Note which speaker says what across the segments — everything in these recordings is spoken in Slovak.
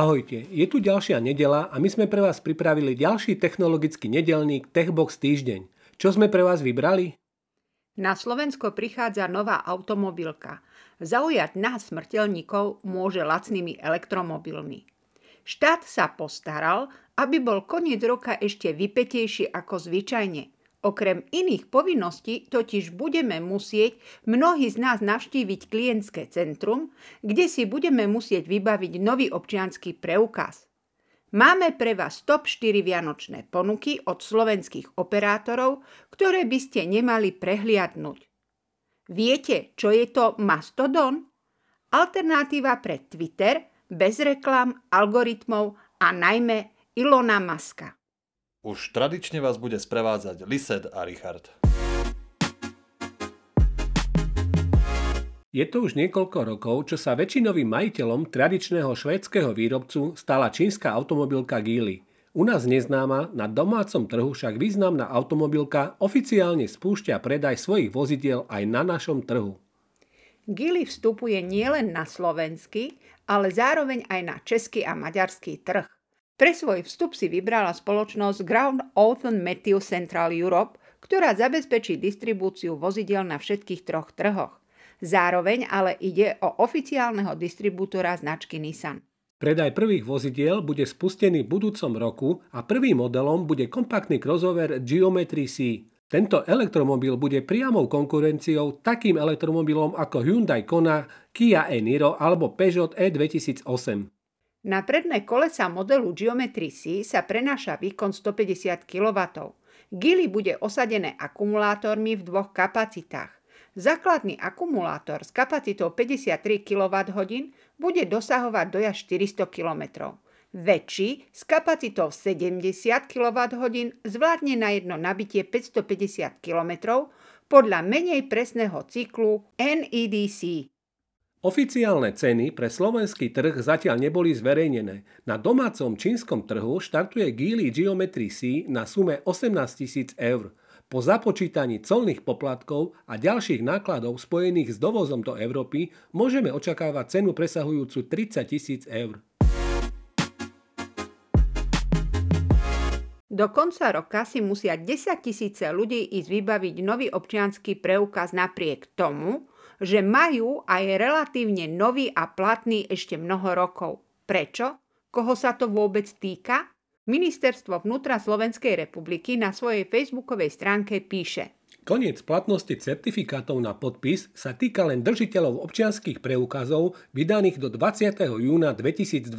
Speaker 1: Ahojte, je tu ďalšia nedela a my sme pre vás pripravili ďalší technologický nedelník Techbox týždeň. Čo sme pre vás vybrali?
Speaker 2: Na Slovensko prichádza nová automobilka. Zaujať nás smrteľníkov môže lacnými elektromobilmi. Štát sa postaral, aby bol koniec roka ešte vypetejší ako zvyčajne – Okrem iných povinností totiž budeme musieť mnohí z nás navštíviť klientské centrum, kde si budeme musieť vybaviť nový občianský preukaz. Máme pre vás top 4 vianočné ponuky od slovenských operátorov, ktoré by ste nemali prehliadnúť. Viete, čo je to Mastodon? Alternatíva pre Twitter, bez reklam, algoritmov a najmä Ilona Maska.
Speaker 3: Už tradične vás bude sprevádzať Lised a Richard.
Speaker 1: Je to už niekoľko rokov, čo sa väčšinovým majiteľom tradičného švédskeho výrobcu stala čínska automobilka Geely. U nás neznáma, na domácom trhu však významná automobilka oficiálne spúšťa predaj svojich vozidiel aj na našom trhu.
Speaker 2: Geely vstupuje nielen na slovenský, ale zároveň aj na český a maďarský trh. Pre svoj vstup si vybrala spoločnosť Ground Ocean Meteo Central Europe, ktorá zabezpečí distribúciu vozidel na všetkých troch trhoch. Zároveň ale ide o oficiálneho distribútora značky Nissan.
Speaker 1: Predaj prvých vozidiel bude spustený v budúcom roku a prvým modelom bude kompaktný crossover Geometry C. Tento elektromobil bude priamou konkurenciou takým elektromobilom ako Hyundai Kona, Kia e-Niro alebo Peugeot e2008.
Speaker 2: Na predné kolesa modelu Geometry C sa prenáša výkon 150 kW. Gili bude osadené akumulátormi v dvoch kapacitách. Základný akumulátor s kapacitou 53 kWh bude dosahovať doja 400 km. Väčší s kapacitou 70 kWh zvládne na jedno nabitie 550 km podľa menej presného cyklu NEDC.
Speaker 1: Oficiálne ceny pre slovenský trh zatiaľ neboli zverejnené. Na domácom čínskom trhu štartuje Geely Geometry C na sume 18 000 eur. Po započítaní colných poplatkov a ďalších nákladov spojených s dovozom do Európy môžeme očakávať cenu presahujúcu 30 tisíc eur.
Speaker 2: Do konca roka si musia 10 tisíce ľudí ísť vybaviť nový občianský preukaz napriek tomu, že majú aj relatívne nový a platný ešte mnoho rokov. Prečo? Koho sa to vôbec týka? Ministerstvo vnútra Slovenskej republiky na svojej facebookovej stránke píše
Speaker 1: Koniec platnosti certifikátov na podpis sa týka len držiteľov občianských preukazov vydaných do 20. júna 2021.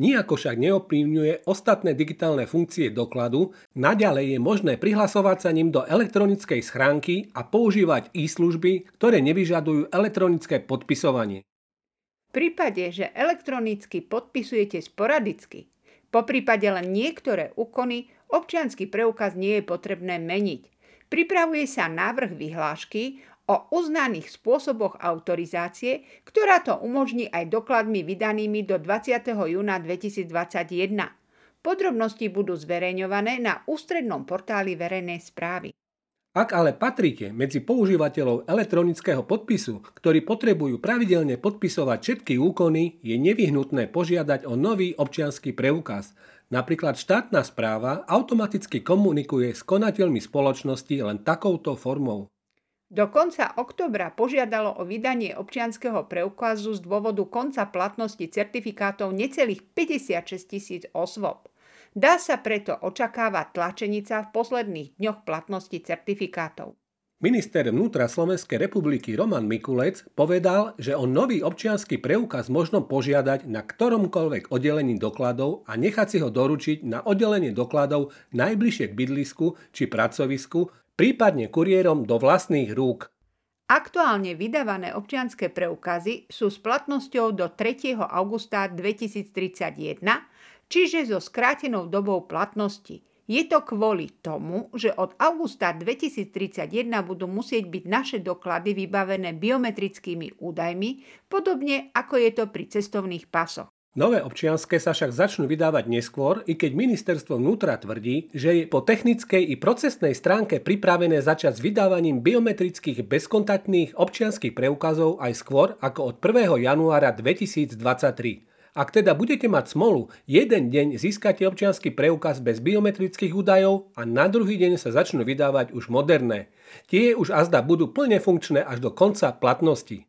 Speaker 1: Nijako však neoprímňuje ostatné digitálne funkcie dokladu, naďalej je možné prihlasovať sa ním do elektronickej schránky a používať e-služby, ktoré nevyžadujú elektronické podpisovanie.
Speaker 2: V prípade, že elektronicky podpisujete sporadicky, po prípade len niektoré úkony, občiansky preukaz nie je potrebné meniť. Pripravuje sa návrh vyhlášky o uznaných spôsoboch autorizácie, ktorá to umožní aj dokladmi vydanými do 20. júna 2021. Podrobnosti budú zverejňované na ústrednom portáli verejnej správy.
Speaker 1: Ak ale patríte medzi používateľov elektronického podpisu, ktorí potrebujú pravidelne podpisovať všetky úkony, je nevyhnutné požiadať o nový občianský preukaz. Napríklad štátna správa automaticky komunikuje s konateľmi spoločnosti len takouto formou.
Speaker 2: Do konca oktobra požiadalo o vydanie občianského preukazu z dôvodu konca platnosti certifikátov necelých 56 tisíc osôb. Dá sa preto očakávať tlačenica v posledných dňoch platnosti certifikátov.
Speaker 1: Minister vnútra Slovenskej republiky Roman Mikulec povedal, že o nový občianský preukaz možno požiadať na ktoromkoľvek oddelení dokladov a nechať si ho doručiť na oddelenie dokladov najbližšie k bydlisku či pracovisku prípadne kuriérom do vlastných rúk.
Speaker 2: Aktuálne vydávané občianské preukazy sú s platnosťou do 3. augusta 2031, čiže so skrátenou dobou platnosti. Je to kvôli tomu, že od augusta 2031 budú musieť byť naše doklady vybavené biometrickými údajmi, podobne ako je to pri cestovných pasoch.
Speaker 1: Nové občianské sa však začnú vydávať neskôr, i keď ministerstvo vnútra tvrdí, že je po technickej i procesnej stránke pripravené začať s vydávaním biometrických bezkontaktných občianských preukazov aj skôr ako od 1. januára 2023. Ak teda budete mať smolu, jeden deň získate občianský preukaz bez biometrických údajov a na druhý deň sa začnú vydávať už moderné. Tie už azda budú plne funkčné až do konca platnosti.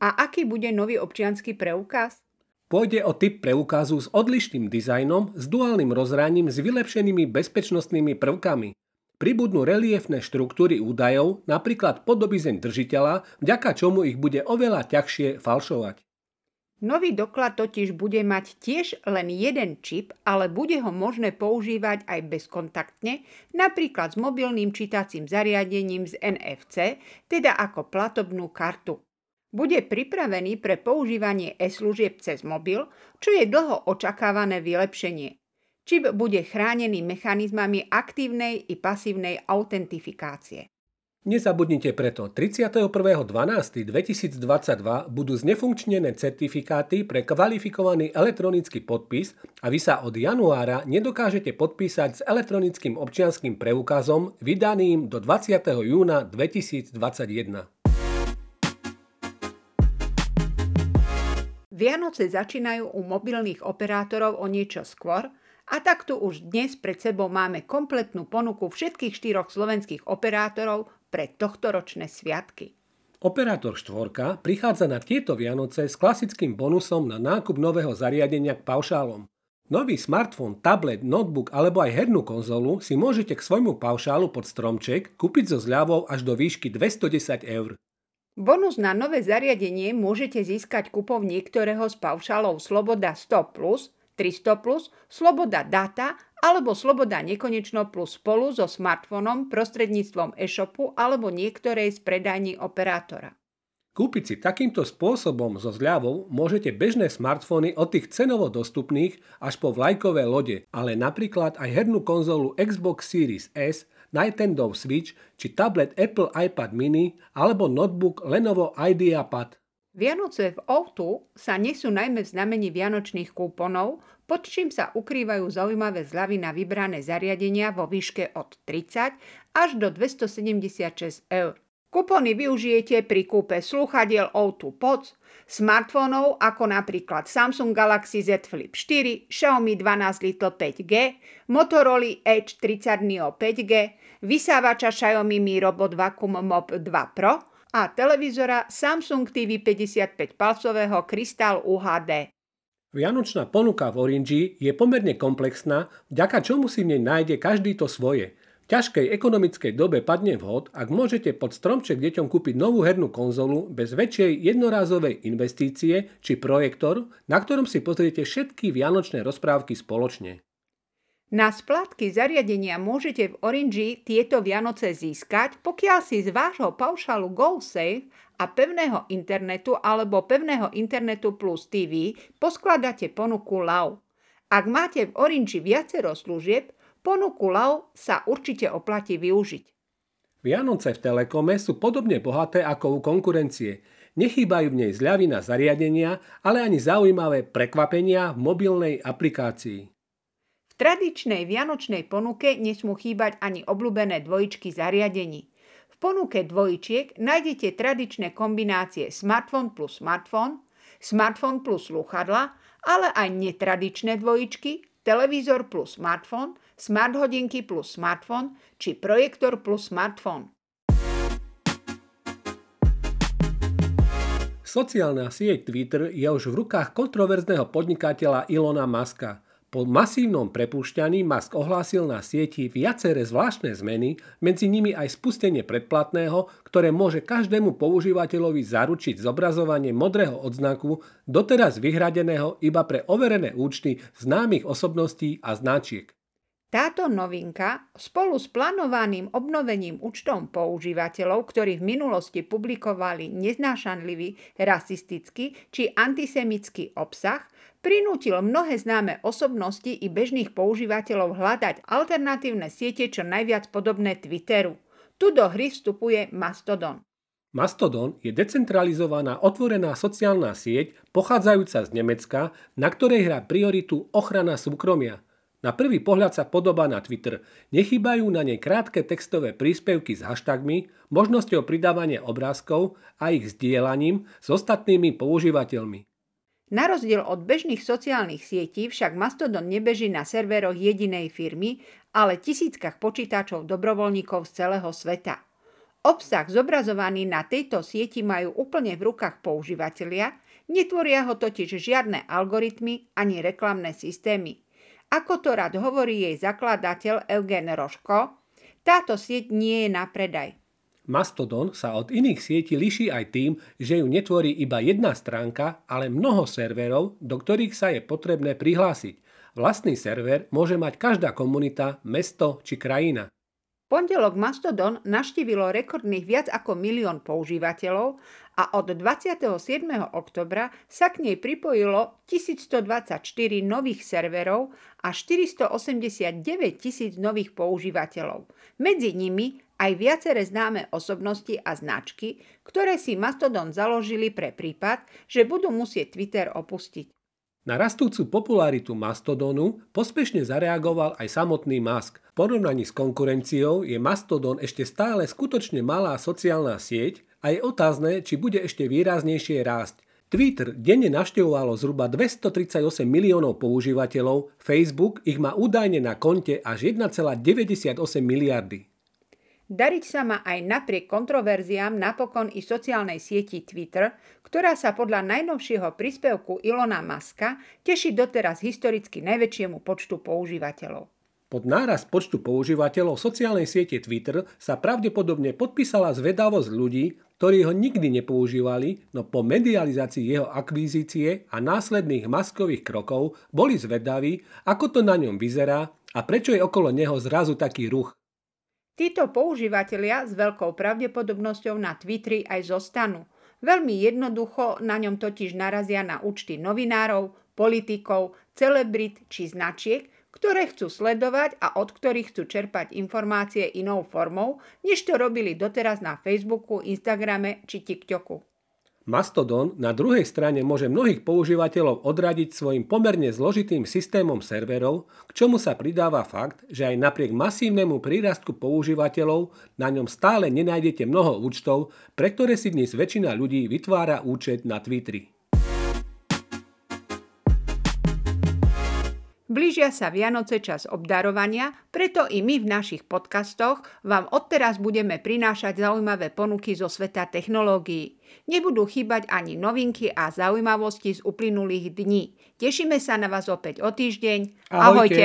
Speaker 2: A aký bude nový občianský preukaz?
Speaker 1: Pôjde o typ preukazu s odlišným dizajnom, s duálnym rozhraním, s vylepšenými bezpečnostnými prvkami. Pribudnú reliefné štruktúry údajov, napríklad podobizeň držiteľa, vďaka čomu ich bude oveľa ťažšie falšovať.
Speaker 2: Nový doklad totiž bude mať tiež len jeden čip, ale bude ho možné používať aj bezkontaktne, napríklad s mobilným čítacím zariadením z NFC, teda ako platobnú kartu. Bude pripravený pre používanie e-služieb cez mobil, čo je dlho očakávané vylepšenie. Čip bude chránený mechanizmami aktívnej i pasívnej autentifikácie.
Speaker 1: Nezabudnite preto, 31.12.2022 budú znefunkčnené certifikáty pre kvalifikovaný elektronický podpis a vy sa od januára nedokážete podpísať s elektronickým občianským preukazom vydaným do 20. júna 2021.
Speaker 2: Vianoce začínajú u mobilných operátorov o niečo skôr, a takto už dnes pred sebou máme kompletnú ponuku všetkých štyroch slovenských operátorov pre tohtoročné sviatky.
Speaker 1: Operátor štvorka prichádza na tieto Vianoce s klasickým bonusom na nákup nového zariadenia k paušálom. Nový smartfón, tablet, notebook alebo aj hernú konzolu si môžete k svojmu paušálu pod stromček kúpiť so zľavou až do výšky 210 eur.
Speaker 2: Bonus na nové zariadenie môžete získať kúpov niektorého z paušálov Sloboda 100+, 300 plus, Sloboda data alebo Sloboda nekonečno plus spolu so smartfónom prostredníctvom e-shopu alebo niektorej z predajní operátora.
Speaker 1: Kúpiť si takýmto spôsobom so zľavou môžete bežné smartfóny od tých cenovo dostupných až po vlajkové lode, ale napríklad aj hernú konzolu Xbox Series S, Nintendo Switch či tablet Apple iPad mini alebo notebook Lenovo IdeaPad.
Speaker 2: Vianoce v Outu sa nesú najmä v znamení vianočných kúponov, pod čím sa ukrývajú zaujímavé zľavy na vybrané zariadenia vo výške od 30 až do 276 eur. Kupony využijete pri kúpe slúchadiel O2 Pods, smartfónov ako napríklad Samsung Galaxy Z Flip 4, Xiaomi 12 Little 5G, Motorola Edge 30 Neo 5G, vysávača Xiaomi Mi Robot Vacuum Mop 2 Pro, a televízora Samsung TV 55-palcového Crystal UHD.
Speaker 1: Vianočná ponuka v Orange je pomerne komplexná, vďaka čomu si v nej nájde každý to svoje. V ťažkej ekonomickej dobe padne vhod, ak môžete pod stromček deťom kúpiť novú hernú konzolu bez väčšej jednorázovej investície či projektor, na ktorom si pozriete všetky vianočné rozprávky spoločne.
Speaker 2: Na splátky zariadenia môžete v Orange tieto Vianoce získať, pokiaľ si z vášho paušalu GoSafe a pevného internetu alebo pevného internetu plus TV poskladáte ponuku LAW. Ak máte v Orange viacero služieb, ponuku LAW sa určite oplatí využiť.
Speaker 1: Vianoce v Telekome sú podobne bohaté ako u konkurencie. Nechýbajú v nej zľavy na zariadenia, ale ani zaujímavé prekvapenia v mobilnej aplikácii
Speaker 2: tradičnej vianočnej ponuke nesmú chýbať ani obľúbené dvojičky zariadení. V ponuke dvojčiek nájdete tradičné kombinácie smartfón plus smartfón, smartfón plus sluchadla, ale aj netradičné dvojičky, televízor plus smartfón, smart hodinky plus smartfón či projektor plus smartfón.
Speaker 1: Sociálna sieť Twitter je už v rukách kontroverzného podnikateľa Ilona Maska – po masívnom prepúšťaní Musk ohlásil na sieti viaceré zvláštne zmeny, medzi nimi aj spustenie predplatného, ktoré môže každému používateľovi zaručiť zobrazovanie modrého odznaku, doteraz vyhradeného iba pre overené účty známych osobností a značiek.
Speaker 2: Táto novinka spolu s plánovaným obnovením účtov používateľov, ktorí v minulosti publikovali neznášanlivý, rasistický či antisemický obsah, prinútil mnohé známe osobnosti i bežných používateľov hľadať alternatívne siete čo najviac podobné Twitteru. Tu do hry vstupuje Mastodon.
Speaker 1: Mastodon je decentralizovaná otvorená sociálna sieť pochádzajúca z Nemecka, na ktorej hrá prioritu ochrana súkromia. Na prvý pohľad sa podobá na Twitter. Nechýbajú na nej krátke textové príspevky s hashtagmi, možnosťou pridávania obrázkov a ich sdielaním s ostatnými používateľmi.
Speaker 2: Na rozdiel od bežných sociálnych sietí však Mastodon nebeží na serveroch jedinej firmy, ale tisíckach počítačov dobrovoľníkov z celého sveta. Obsah zobrazovaný na tejto sieti majú úplne v rukách používateľia, netvoria ho totiž žiadne algoritmy ani reklamné systémy. Ako to rád hovorí jej zakladateľ Eugen Roško, táto sieť nie je na predaj.
Speaker 1: Mastodon sa od iných sietí liší aj tým, že ju netvorí iba jedna stránka, ale mnoho serverov, do ktorých sa je potrebné prihlásiť. Vlastný server môže mať každá komunita, mesto či krajina
Speaker 2: pondelok Mastodon naštívilo rekordných viac ako milión používateľov a od 27. oktobra sa k nej pripojilo 1124 nových serverov a 489 tisíc nových používateľov. Medzi nimi aj viaceré známe osobnosti a značky, ktoré si Mastodon založili pre prípad, že budú musieť Twitter opustiť.
Speaker 1: Na rastúcu popularitu Mastodonu pospešne zareagoval aj samotný Musk. V porovnaní s konkurenciou je Mastodon ešte stále skutočne malá sociálna sieť a je otázne, či bude ešte výraznejšie rásť. Twitter denne navštevovalo zhruba 238 miliónov používateľov, Facebook ich má údajne na konte až 1,98 miliardy.
Speaker 2: Dariť sa má aj napriek kontroverziám napokon i sociálnej sieti Twitter, ktorá sa podľa najnovšieho príspevku Ilona Maska teší doteraz historicky najväčšiemu počtu používateľov.
Speaker 1: Pod náraz počtu používateľov sociálnej siete Twitter sa pravdepodobne podpísala zvedavosť ľudí, ktorí ho nikdy nepoužívali, no po medializácii jeho akvizície a následných maskových krokov boli zvedaví, ako to na ňom vyzerá a prečo je okolo neho zrazu taký ruch.
Speaker 2: Títo používateľia s veľkou pravdepodobnosťou na Twitteri aj zostanú. Veľmi jednoducho na ňom totiž narazia na účty novinárov, politikov, celebrit či značiek, ktoré chcú sledovať a od ktorých chcú čerpať informácie inou formou, než to robili doteraz na Facebooku, Instagrame či TikToku.
Speaker 1: Mastodon na druhej strane môže mnohých používateľov odradiť svojim pomerne zložitým systémom serverov, k čomu sa pridáva fakt, že aj napriek masívnemu prírastku používateľov na ňom stále nenájdete mnoho účtov, pre ktoré si dnes väčšina ľudí vytvára účet na Twitteri.
Speaker 2: Blížia sa Vianoce čas obdarovania, preto i my v našich podcastoch vám odteraz budeme prinášať zaujímavé ponuky zo sveta technológií. Nebudú chýbať ani novinky a zaujímavosti z uplynulých dní. Tešíme sa na vás opäť o týždeň.
Speaker 1: Ahojte. Ahojte.